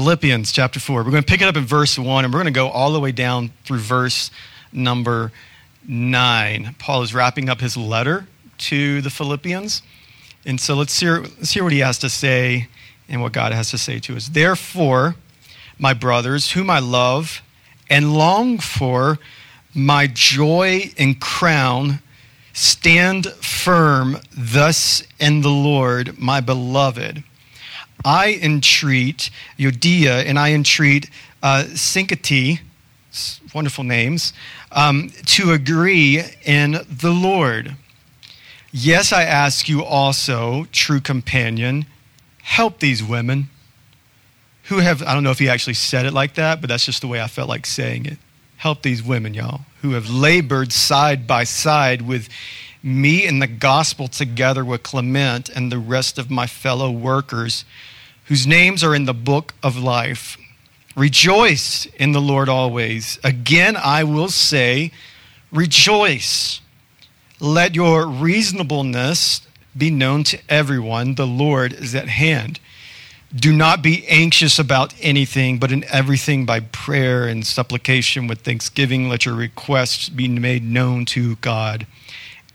Philippians chapter 4. We're going to pick it up in verse 1 and we're going to go all the way down through verse number 9. Paul is wrapping up his letter to the Philippians. And so let's hear, let's hear what he has to say and what God has to say to us. Therefore, my brothers, whom I love and long for, my joy and crown, stand firm thus in the Lord, my beloved. I entreat Euodia and I entreat uh, wonderful names, um, to agree in the Lord. Yes, I ask you also, true companion, help these women who have, I don't know if he actually said it like that, but that's just the way I felt like saying it. Help these women, y'all, who have labored side by side with me in the gospel together with Clement and the rest of my fellow workers whose names are in the book of life. Rejoice in the Lord always. Again, I will say, rejoice. Let your reasonableness be known to everyone. The Lord is at hand. Do not be anxious about anything, but in everything by prayer and supplication with thanksgiving, let your requests be made known to God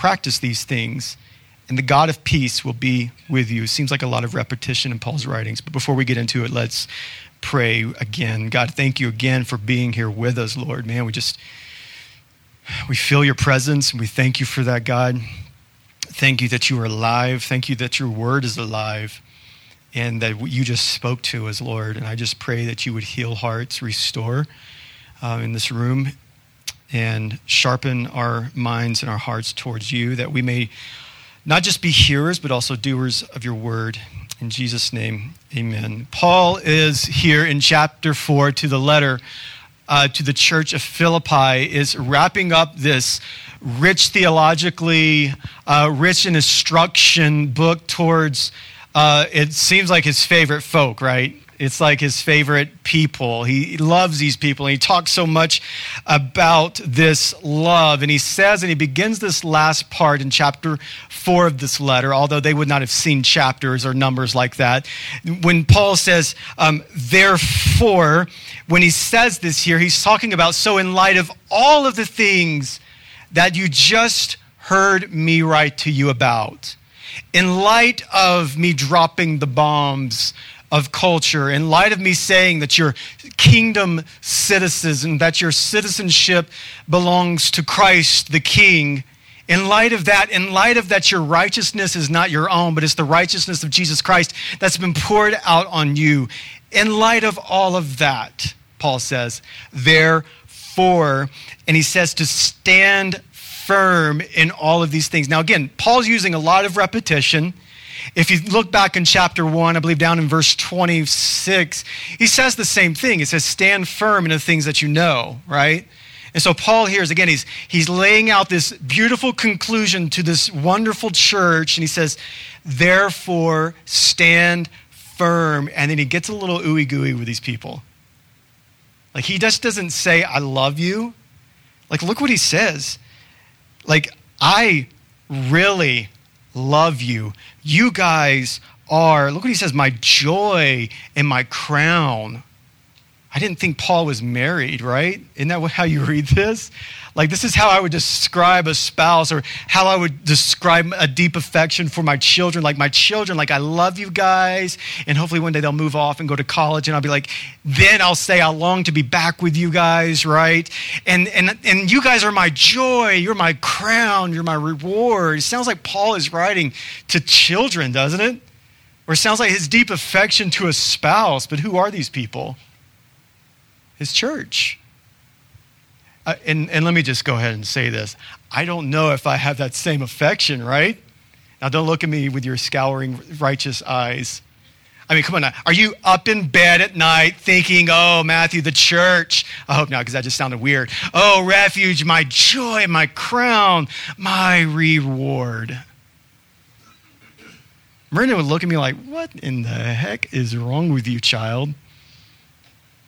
Practice these things, and the God of peace will be with you. Seems like a lot of repetition in Paul's writings, but before we get into it, let's pray again. God, thank you again for being here with us, Lord. Man, we just we feel your presence and we thank you for that, God. Thank you that you are alive. Thank you that your word is alive and that you just spoke to us, Lord. And I just pray that you would heal hearts, restore uh, in this room and sharpen our minds and our hearts towards you, that we may not just be hearers, but also doers of your word. In Jesus' name, amen. Paul is here in chapter 4 to the letter uh, to the church of Philippi, is wrapping up this rich theologically, uh, rich in instruction book towards, uh, it seems like his favorite folk, right? It's like his favorite people. He loves these people. And he talks so much about this love. And he says, and he begins this last part in chapter four of this letter, although they would not have seen chapters or numbers like that. When Paul says, um, therefore, when he says this here, he's talking about, so in light of all of the things that you just heard me write to you about, in light of me dropping the bombs of culture, in light of me saying that you're kingdom citizens that your citizenship belongs to Christ the King, in light of that, in light of that, your righteousness is not your own, but it's the righteousness of Jesus Christ that's been poured out on you. In light of all of that, Paul says, therefore, and he says to stand firm in all of these things. Now, again, Paul's using a lot of repetition. If you look back in chapter 1, I believe down in verse 26, he says the same thing. He says, Stand firm in the things that you know, right? And so Paul here is again, he's, he's laying out this beautiful conclusion to this wonderful church, and he says, Therefore, stand firm. And then he gets a little ooey gooey with these people. Like, he just doesn't say, I love you. Like, look what he says. Like, I really love you. You guys are, look what he says, my joy and my crown. I didn't think Paul was married, right? Isn't that how you read this? Like, this is how I would describe a spouse or how I would describe a deep affection for my children. Like, my children, like, I love you guys. And hopefully one day they'll move off and go to college. And I'll be like, then I'll say, I long to be back with you guys, right? And, and, and you guys are my joy. You're my crown. You're my reward. It sounds like Paul is writing to children, doesn't it? Or it sounds like his deep affection to a spouse. But who are these people? His church. Uh, and, and let me just go ahead and say this. I don't know if I have that same affection, right? Now, don't look at me with your scouring righteous eyes. I mean, come on now. Are you up in bed at night thinking, oh, Matthew, the church? I hope not, because that just sounded weird. Oh, refuge, my joy, my crown, my reward. Miranda would look at me like, what in the heck is wrong with you, child?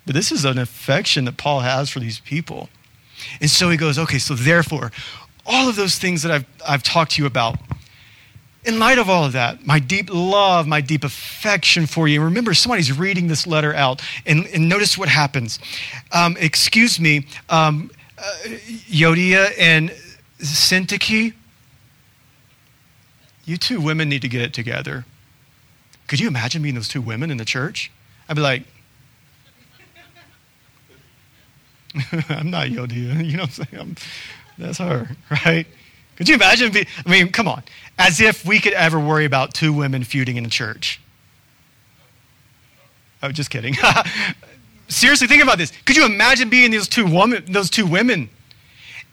But this is an affection that Paul has for these people. And so he goes, okay, so therefore, all of those things that I've, I've talked to you about, in light of all of that, my deep love, my deep affection for you, remember somebody's reading this letter out, and, and notice what happens. Um, excuse me, um, uh, Euodia and Syntyche, you two women need to get it together. Could you imagine being those two women in the church? I'd be like, I'm not Euodia. You know what I'm saying? I'm, that's her, right? Could you imagine? Be, I mean, come on. As if we could ever worry about two women feuding in a church. Oh, just kidding. Seriously, think about this. Could you imagine being those two women, those two women?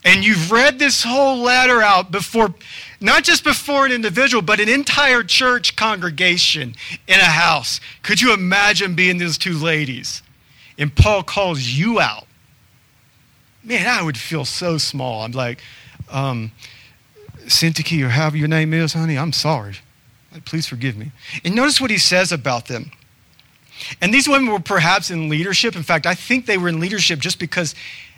And you've read this whole letter out before, not just before an individual, but an entire church congregation in a house. Could you imagine being those two ladies? And Paul calls you out man, I would feel so small. I'm like, um, Syntyche, or however your name is, honey, I'm sorry. Please forgive me. And notice what he says about them. And these women were perhaps in leadership. In fact, I think they were in leadership just because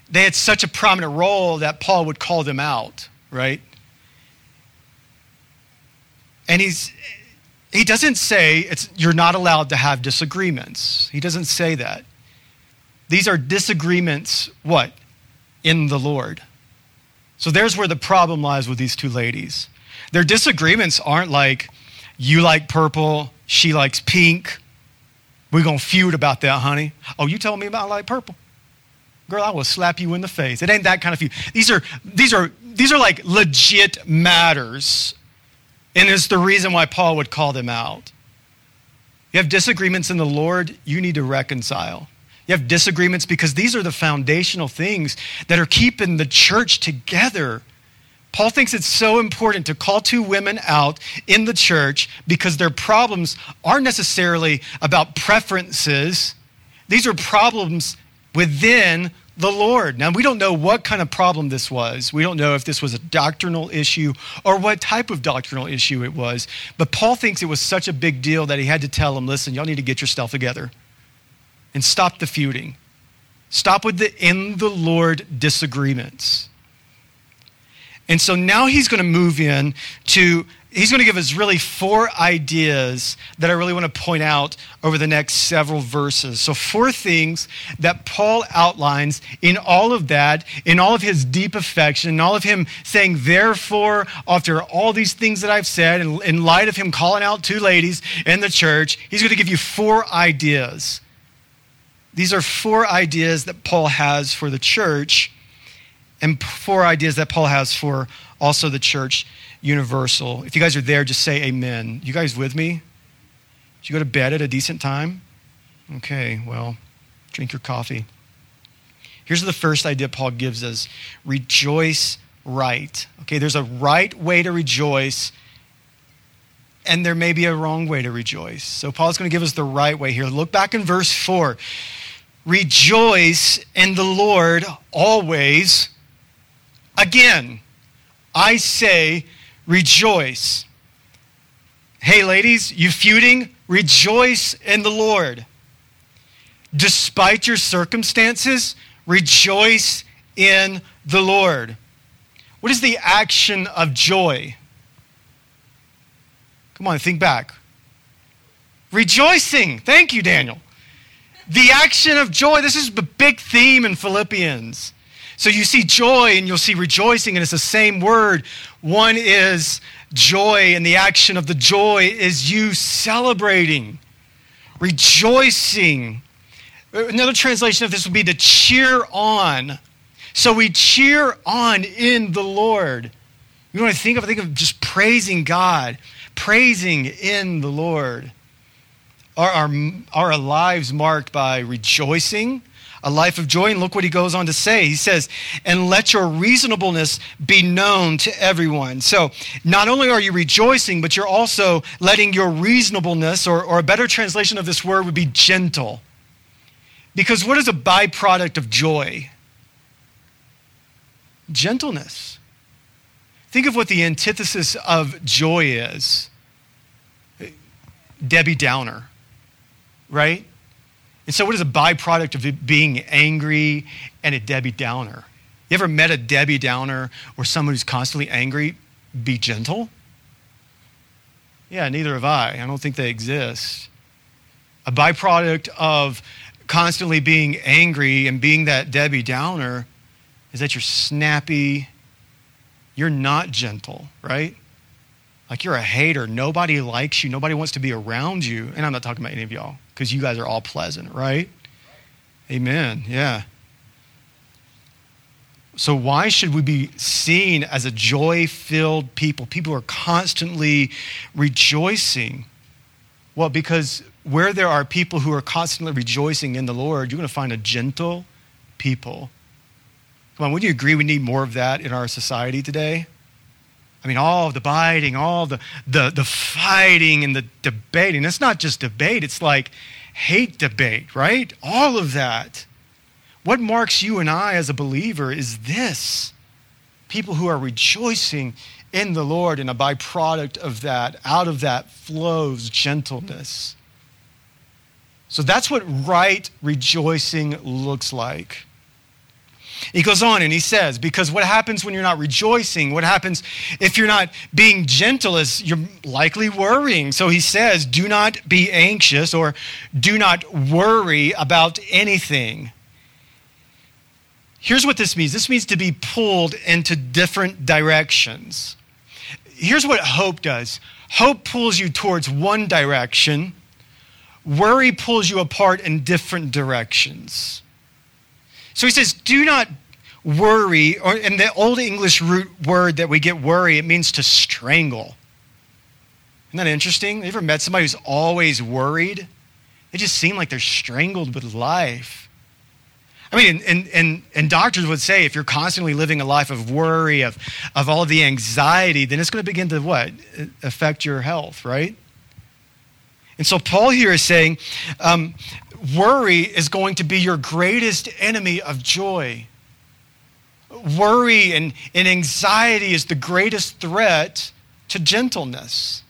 they had such a prominent role that Paul would call them out, right? And he's he doesn't say it's you're not allowed to have disagreements. He doesn't say that. These are disagreements what? In the Lord. So there's where the problem lies with these two ladies. Their disagreements aren't like, you like purple, she likes pink. We're going to feud about that, honey. Oh, you told me about I like purple. Girl, I will slap you in the face. It ain't that kind of feud. These are, these are, these are like legit matters. And it's the reason why Paul would call them out. You have disagreements in the Lord, you need to reconcile. You have disagreements because these are the foundational things that are keeping the church together. Paul thinks it's so important to call two women out in the church because their problems aren't necessarily about preferences. These are problems within the Lord. Now, we don't know what kind of problem this was. We don't know if this was a doctrinal issue or what type of doctrinal issue it was. But Paul thinks it was such a big deal that he had to tell them listen, y'all need to get your stuff together and stop the feuding. Stop with the in the Lord disagreements. And so now he's going to move in to, he's going to give us really four ideas that I really want to point out over the next several verses. So, four things that Paul outlines in all of that, in all of his deep affection, in all of him saying, therefore, after all these things that I've said, and in light of him calling out two ladies in the church, he's going to give you four ideas these are four ideas that Paul has for the church, and four ideas that Paul has for also the church universal. If you guys are there, just say amen. You guys with me? Did you go to bed at a decent time? Okay, well, drink your coffee. Here's the first idea Paul gives us rejoice right. Okay, there's a right way to rejoice, and there may be a wrong way to rejoice. So Paul's going to give us the right way here. Look back in verse 4. Rejoice in the Lord always. Again, I say rejoice. Hey, ladies, you feuding? Rejoice in the Lord. Despite your circumstances, rejoice in the Lord. What is the action of joy? Come on, think back. Rejoicing. Thank you, Daniel the action of joy. This is the big theme in Philippians. So you see joy and you'll see rejoicing, and it's the same word. One is joy, and the action of the joy is you celebrating, rejoicing. Another translation of this would be to cheer on. So we cheer on in the Lord. You want to think of I think of just praising God, praising in the Lord. Are our, are our lives marked by rejoicing? a life of joy. And look what he goes on to say. He says, And let your reasonableness be known to everyone. So not only are you rejoicing, but you're also letting your reasonableness, or, or a better translation of this word would be gentle. Because what is a byproduct of joy? Gentleness. Think of what the antithesis of joy is Debbie Downer, right? And so, what is a byproduct of being angry and a Debbie Downer? You ever met a Debbie Downer or someone who's constantly angry? Be gentle? Yeah, neither have I. I don't think they exist. A byproduct of constantly being angry and being that Debbie Downer is that you're snappy, you're not gentle, right? Like you're a hater. Nobody likes you. Nobody wants to be around you. And I'm not talking about any of y'all because you guys are all pleasant, right? Amen. Yeah. So, why should we be seen as a joy filled people? People who are constantly rejoicing. Well, because where there are people who are constantly rejoicing in the Lord, you're going to find a gentle people. Come on, would you agree we need more of that in our society today? I mean, all the biting, all the, the, the fighting and the debating. It's not just debate, it's like hate debate, right? All of that. What marks you and I as a believer is this people who are rejoicing in the Lord, and a byproduct of that, out of that flows gentleness. So that's what right rejoicing looks like. He goes on and he says, because what happens when you're not rejoicing, what happens if you're not being gentle is you're likely worrying. So he says, do not be anxious or do not worry about anything. Here's what this means this means to be pulled into different directions. Here's what hope does hope pulls you towards one direction, worry pulls you apart in different directions. So he says, do not worry, or in the old English root word that we get worry, it means to strangle. Isn't that interesting? You ever met somebody who's always worried? They just seem like they're strangled with life. I mean, and, and, and doctors would say if you're constantly living a life of worry, of, of all the anxiety, then it's going to begin to what? Affect your health, right? And so Paul here is saying um, worry is going to be your greatest enemy of joy. Worry and, and anxiety is the greatest threat to gentleness.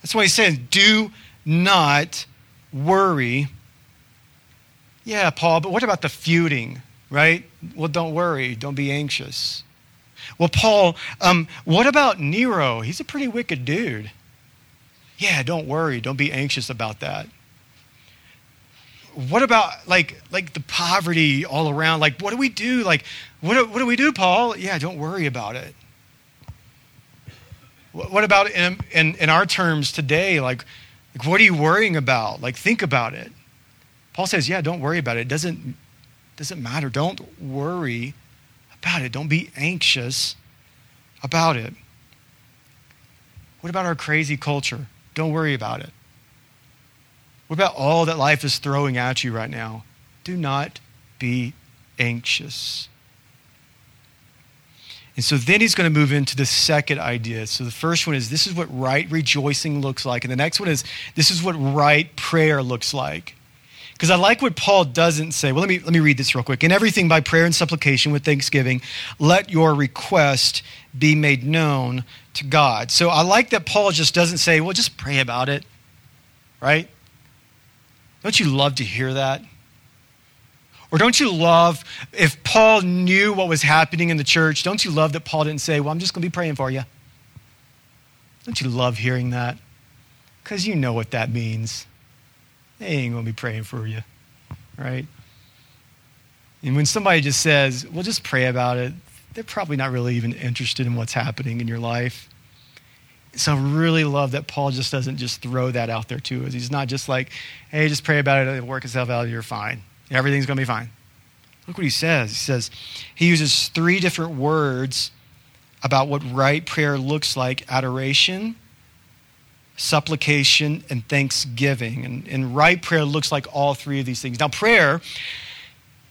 That's why he says, do not worry. Yeah, Paul, but what about the feuding, right? Well, don't worry. Don't be anxious. Well, Paul, um, what about Nero? He's a pretty wicked dude. Yeah, don't worry. Don't be anxious about that what about like like the poverty all around? Like, what do we do? Like, what do, what do we do, Paul? Yeah, don't worry about it. What about in, in, in our terms today? Like, like, what are you worrying about? Like, think about it. Paul says, yeah, don't worry about it. It doesn't, doesn't matter. Don't worry about it. Don't be anxious about it. What about our crazy culture? Don't worry about it. What about all that life is throwing at you right now? Do not be anxious. And so then he's going to move into the second idea. So the first one is this is what right rejoicing looks like. And the next one is this is what right prayer looks like. Because I like what Paul doesn't say. Well, let me, let me read this real quick. In everything by prayer and supplication with thanksgiving, let your request be made known to God. So I like that Paul just doesn't say, well, just pray about it, right? Don't you love to hear that? Or don't you love, if Paul knew what was happening in the church, don't you love that Paul didn't say, Well, I'm just going to be praying for you? Don't you love hearing that? Because you know what that means. They ain't going to be praying for you, right? And when somebody just says, Well, just pray about it, they're probably not really even interested in what's happening in your life. So I really love that Paul just doesn't just throw that out there to us. He's not just like, hey, just pray about it, it'll work itself out, you're fine. Everything's going to be fine. Look what he says. He says, he uses three different words about what right prayer looks like adoration, supplication, and thanksgiving. And, and right prayer looks like all three of these things. Now, prayer,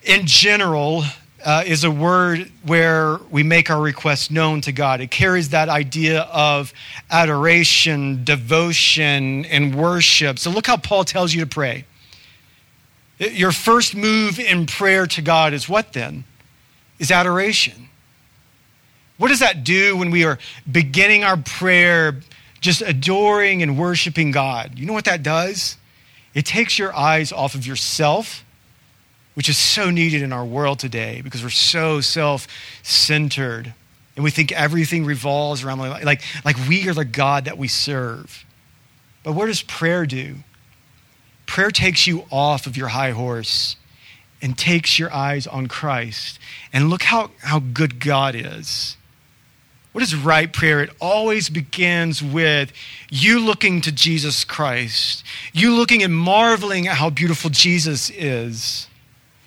in general, uh, is a word where we make our requests known to God. It carries that idea of adoration, devotion, and worship. So look how Paul tells you to pray. Your first move in prayer to God is what then? Is adoration. What does that do when we are beginning our prayer just adoring and worshiping God? You know what that does? It takes your eyes off of yourself which is so needed in our world today because we're so self centered and we think everything revolves around like, like we are the God that we serve. But what does prayer do? Prayer takes you off of your high horse and takes your eyes on Christ. And look how, how good God is. What is right prayer? It always begins with you looking to Jesus Christ, you looking and marveling at how beautiful Jesus is.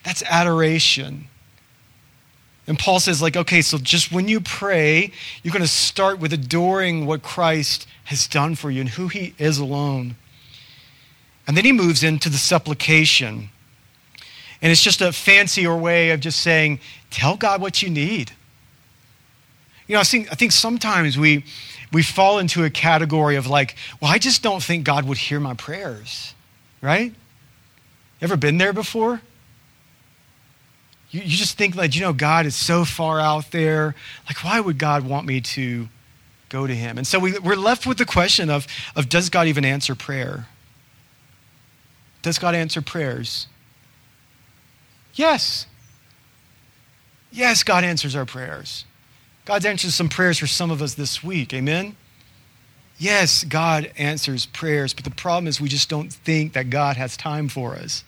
That's adoration. And Paul says, like, okay, so just when you pray, you're going to start with adoring what Christ has done for you and who he is alone. And then he moves into the supplication. And it's just a fancier way of just saying, tell God what you need. You know, I think, I think sometimes we, we fall into a category of like, well, I just don't think God would hear my prayers, right? Ever been there before? You, you just think like, you know, God is so far out there. Like, why would God want me to go to him? And so we, we're left with the question of, of does God even answer prayer? Does God answer prayers? Yes. Yes, God answers our prayers. God's answered some prayers for some of us this week. Amen? Yes, God answers prayers, but the problem is we just don't think that God has time for us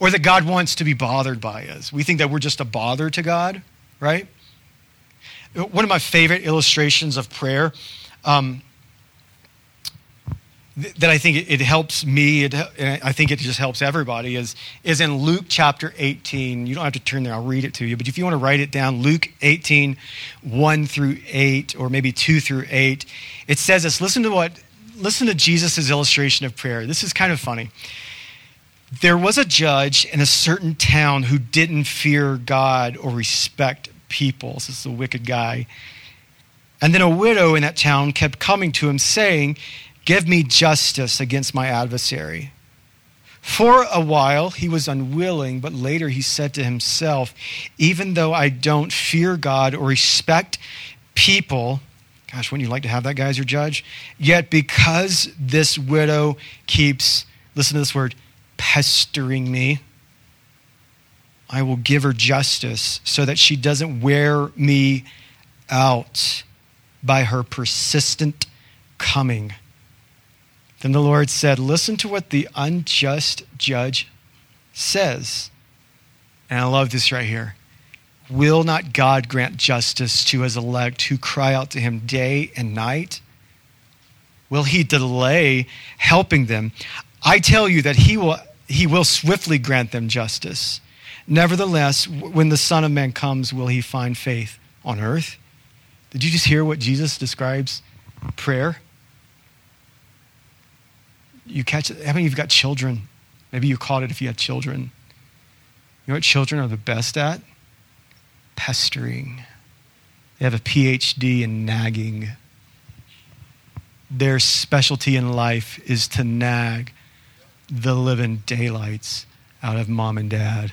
or that God wants to be bothered by us. We think that we're just a bother to God, right? One of my favorite illustrations of prayer um, that I think it, helps me, it, I think it just helps everybody, is, is in Luke chapter 18. You don't have to turn there, I'll read it to you. But if you want to write it down, Luke 18, 1 through 8, or maybe 2 through 8, it says this. Listen to what, listen to Jesus' illustration of prayer. This is kind of funny. There was a judge in a certain town who didn't fear God or respect people. This is a wicked guy. And then a widow in that town kept coming to him, saying, Give me justice against my adversary. For a while he was unwilling, but later he said to himself, Even though I don't fear God or respect people, gosh, wouldn't you like to have that guy as your judge? Yet because this widow keeps, listen to this word, pestering me. I will give her justice so that she doesn't wear me out by her persistent coming. Then the Lord said, Listen to what the unjust judge says. And I love this right here. Will not God grant justice to his elect who cry out to him day and night? Will he delay helping them? I tell you that he will, he will swiftly grant them justice. Nevertheless, when the Son of Man comes, will he find faith on earth? Did you just hear what Jesus describes prayer? You catch it. How many of you've got children? Maybe you caught it if you had children. You know what children are the best at? Pestering. They have a PhD in nagging. Their specialty in life is to nag the living daylights out of mom and dad.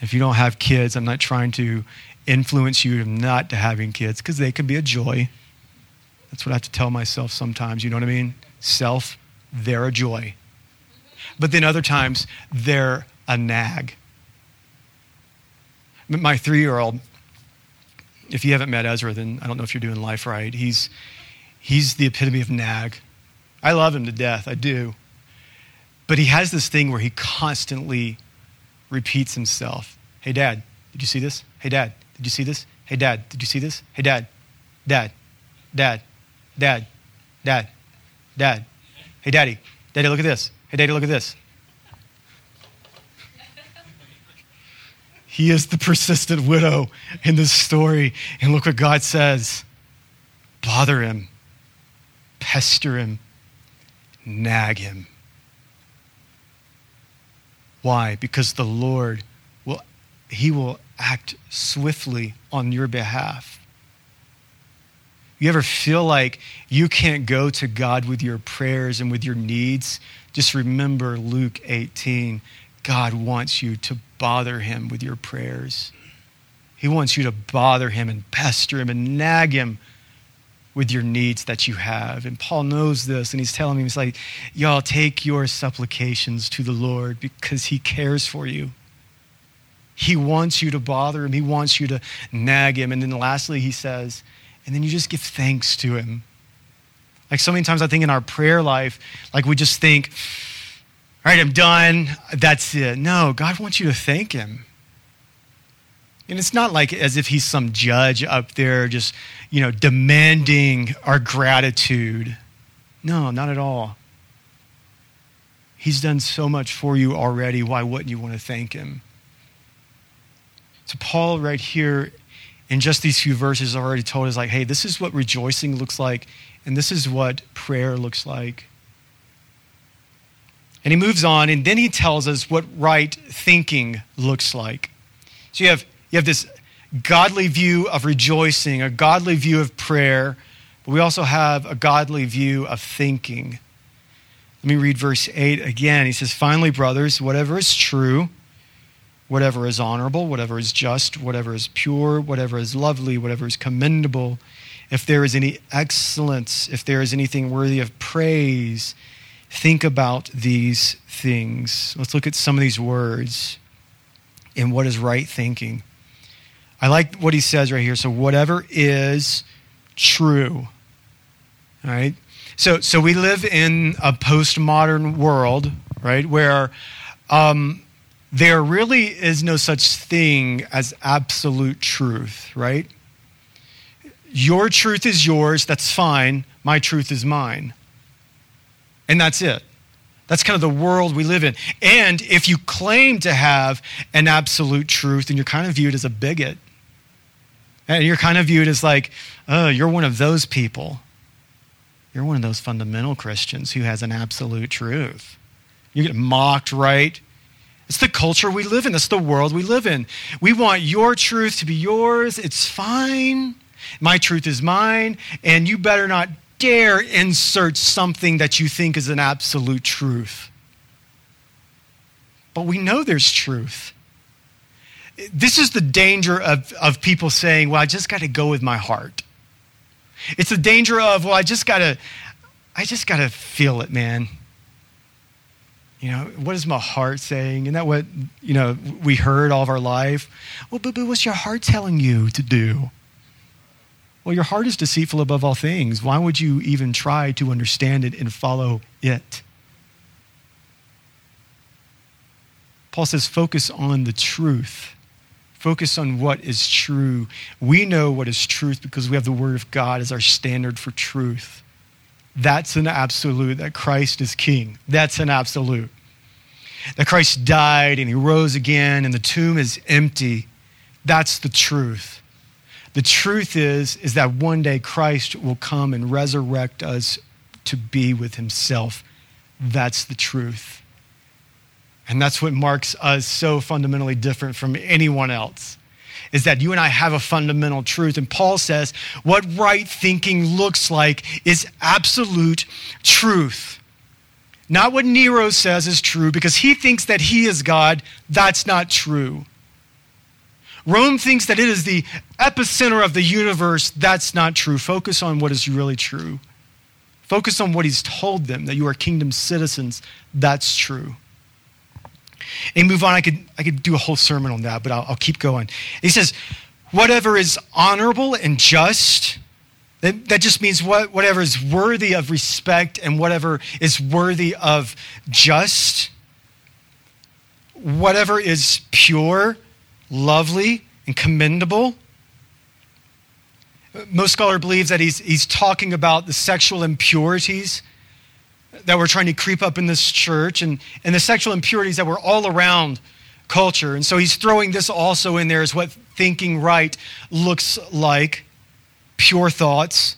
If you don't have kids, I'm not trying to influence you not to having kids because they can be a joy. That's what I have to tell myself sometimes. You know what I mean? Self, they're a joy. But then other times, they're a nag. My three year old, if you haven't met Ezra, then I don't know if you're doing life right. He's, he's the epitome of nag. I love him to death, I do. But he has this thing where he constantly repeats himself. Hey, Dad, did you see this? Hey, Dad, did you see this? Hey, Dad, did you see this? Hey, Dad, Dad, Dad, Dad, Dad, Dad. Hey, Daddy, Daddy, look at this. Hey, Daddy, look at this. He is the persistent widow in this story. And look what God says bother him pester him, nag him. Why? Because the Lord will he will act swiftly on your behalf. You ever feel like you can't go to God with your prayers and with your needs? Just remember Luke 18. God wants you to bother him with your prayers. He wants you to bother him and pester him and nag him with your needs that you have. And Paul knows this, and he's telling me, he's like, y'all take your supplications to the Lord because he cares for you. He wants you to bother him, he wants you to nag him. And then lastly, he says, and then you just give thanks to him. Like so many times, I think in our prayer life, like we just think, all right, I'm done. That's it. No, God wants you to thank him. And it's not like as if he's some judge up there just, you know, demanding our gratitude. No, not at all. He's done so much for you already. Why wouldn't you want to thank him? So, Paul, right here, in just these few verses, already told us, like, hey, this is what rejoicing looks like, and this is what prayer looks like. And he moves on, and then he tells us what right thinking looks like. So, you have you have this godly view of rejoicing, a godly view of prayer, but we also have a godly view of thinking. Let me read verse 8 again. He says, Finally, brothers, whatever is true, whatever is honorable, whatever is just, whatever is pure, whatever is lovely, whatever is commendable, if there is any excellence, if there is anything worthy of praise, think about these things. Let's look at some of these words in what is right thinking. I like what he says right here. So, whatever is true. All right? So, so we live in a postmodern world, right, where um, there really is no such thing as absolute truth, right? Your truth is yours, that's fine. My truth is mine. And that's it. That's kind of the world we live in. And if you claim to have an absolute truth, then you're kind of viewed as a bigot. And you're kind of viewed as like, oh, you're one of those people. You're one of those fundamental Christians who has an absolute truth. You get mocked, right? It's the culture we live in. It's the world we live in. We want your truth to be yours. It's fine. My truth is mine. And you better not dare insert something that you think is an absolute truth. But we know there's truth this is the danger of, of people saying, well, I just got to go with my heart. It's the danger of, well, I just got to, I just got to feel it, man. You know, what is my heart saying? Isn't that what, you know, we heard all of our life? Well, boo boo, what's your heart telling you to do? Well, your heart is deceitful above all things. Why would you even try to understand it and follow it? Paul says, focus on the truth. Focus on what is true. We know what is truth because we have the Word of God as our standard for truth. That's an absolute, that Christ is King. That's an absolute. That Christ died and he rose again and the tomb is empty. That's the truth. The truth is, is that one day Christ will come and resurrect us to be with himself. That's the truth. And that's what marks us so fundamentally different from anyone else. Is that you and I have a fundamental truth. And Paul says what right thinking looks like is absolute truth. Not what Nero says is true because he thinks that he is God. That's not true. Rome thinks that it is the epicenter of the universe. That's not true. Focus on what is really true. Focus on what he's told them that you are kingdom citizens. That's true. And move on. I could, I could do a whole sermon on that, but I'll, I'll keep going. He says, whatever is honorable and just, that, that just means what, whatever is worthy of respect and whatever is worthy of just, whatever is pure, lovely, and commendable. Most scholar believes that he's, he's talking about the sexual impurities that were trying to creep up in this church and, and the sexual impurities that were all around culture. And so he's throwing this also in there as what thinking right looks like pure thoughts,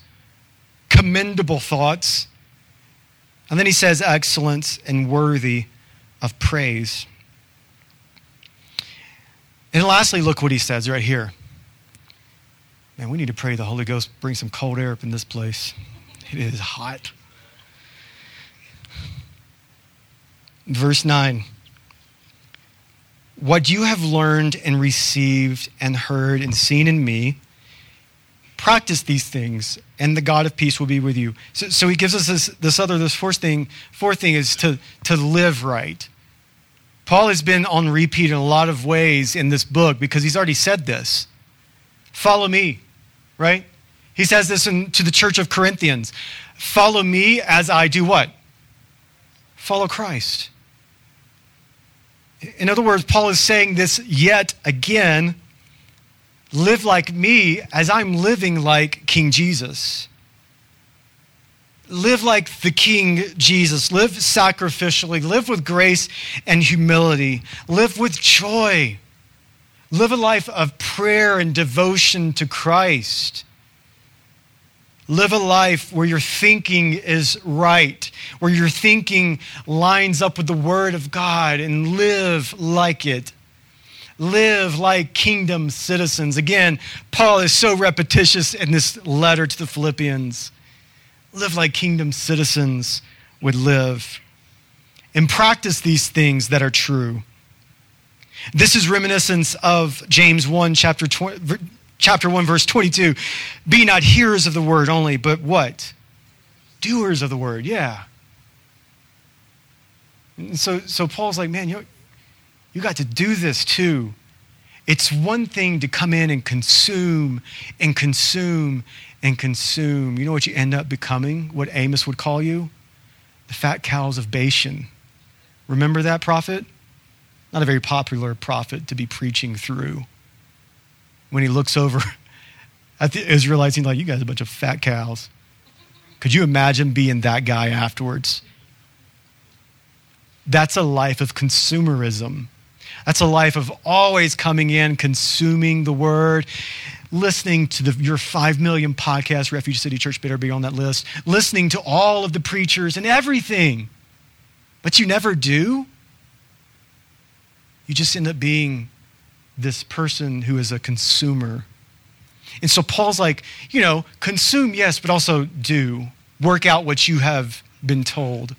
commendable thoughts. And then he says, excellence and worthy of praise. And lastly, look what he says right here. Man, we need to pray the Holy Ghost bring some cold air up in this place. It is hot. Verse 9 What you have learned and received and heard and seen in me, practice these things, and the God of peace will be with you. So, so he gives us this, this other, this fourth thing. Fourth thing is to, to live right. Paul has been on repeat in a lot of ways in this book because he's already said this. Follow me, right? He says this in, to the church of Corinthians Follow me as I do what? Follow Christ. In other words, Paul is saying this yet again live like me as I'm living like King Jesus. Live like the King Jesus. Live sacrificially. Live with grace and humility. Live with joy. Live a life of prayer and devotion to Christ. Live a life where your thinking is right, where your thinking lines up with the Word of God, and live like it. Live like kingdom citizens. Again, Paul is so repetitious in this letter to the Philippians. Live like kingdom citizens would live. And practice these things that are true. This is reminiscence of James 1, chapter 20, chapter 1, verse 22. Be not hearers of the word only, but what? Doers of the word, yeah. And so, so Paul's like, man, you, you got to do this too. It's one thing to come in and consume and consume and consume. You know what you end up becoming? What Amos would call you? The fat cows of Bashan. Remember that prophet? Not a very popular prophet to be preaching through when he looks over at the Israelites, he's like, You guys are a bunch of fat cows. Could you imagine being that guy afterwards? That's a life of consumerism. That's a life of always coming in, consuming the word, listening to the, your 5 million podcasts. Refuge City Church better be on that list. Listening to all of the preachers and everything. But you never do. You just end up being this person who is a consumer. And so Paul's like, you know, consume, yes, but also do. Work out what you have been told.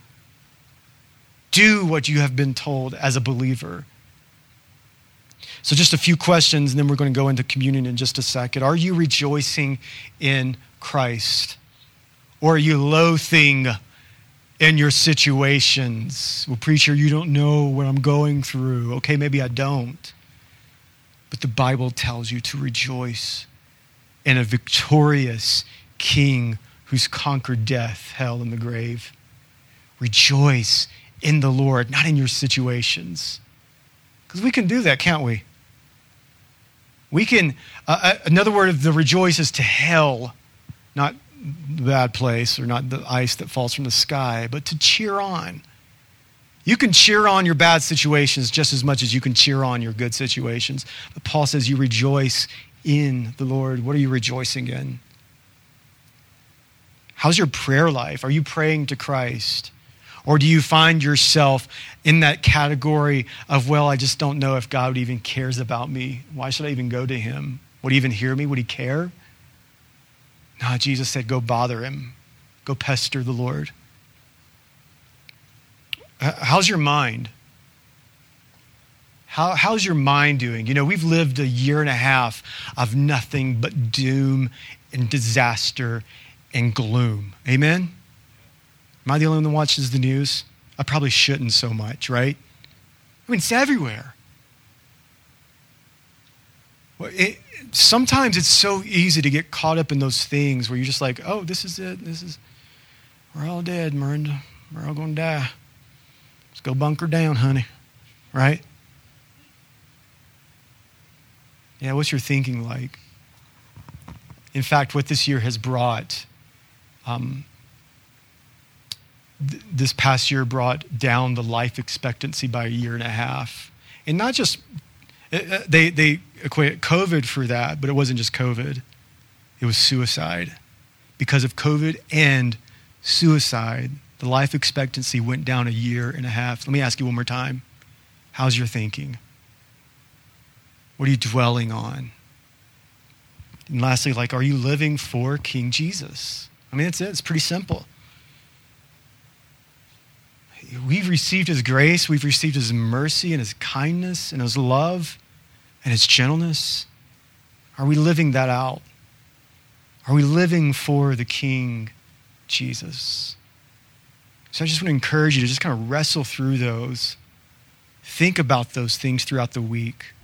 Do what you have been told as a believer. So, just a few questions, and then we're going to go into communion in just a second. Are you rejoicing in Christ? Or are you loathing in your situations? Well, preacher, you don't know what I'm going through. Okay, maybe I don't. But the Bible tells you to rejoice in a victorious king who's conquered death, hell, and the grave. Rejoice in the Lord, not in your situations. Because we can do that, can't we? We can, uh, uh, another word of the rejoice is to hell, not the bad place or not the ice that falls from the sky, but to cheer on. You can cheer on your bad situations just as much as you can cheer on your good situations. But Paul says you rejoice in the Lord. What are you rejoicing in? How's your prayer life? Are you praying to Christ? Or do you find yourself in that category of, well, I just don't know if God even cares about me? Why should I even go to him? Would he even hear me? Would he care? No, Jesus said, go bother him, go pester the Lord. How's your mind? How, how's your mind doing? You know, we've lived a year and a half of nothing but doom and disaster and gloom. Amen? Am I the only one that watches the news? I probably shouldn't so much, right? I mean, it's everywhere. Well, it, sometimes it's so easy to get caught up in those things where you're just like, oh, this is it. This is, we're all dead, Miranda. We're all going to die. Let's go bunker down, honey. Right? Yeah, what's your thinking like? In fact, what this year has brought, um, th- this past year brought down the life expectancy by a year and a half. And not just, uh, uh they, they equate COVID for that, but it wasn't just COVID, it was suicide. because of COVID and suicide, the life expectancy went down a year and a half. Let me ask you one more time. How's your thinking? What are you dwelling on? And lastly, like, are you living for King Jesus? I mean, that's it. It's pretty simple. We've received his grace, we've received his mercy and his kindness and his love and his gentleness. Are we living that out? Are we living for the King Jesus? So I just want to encourage you to just kind of wrestle through those. Think about those things throughout the week.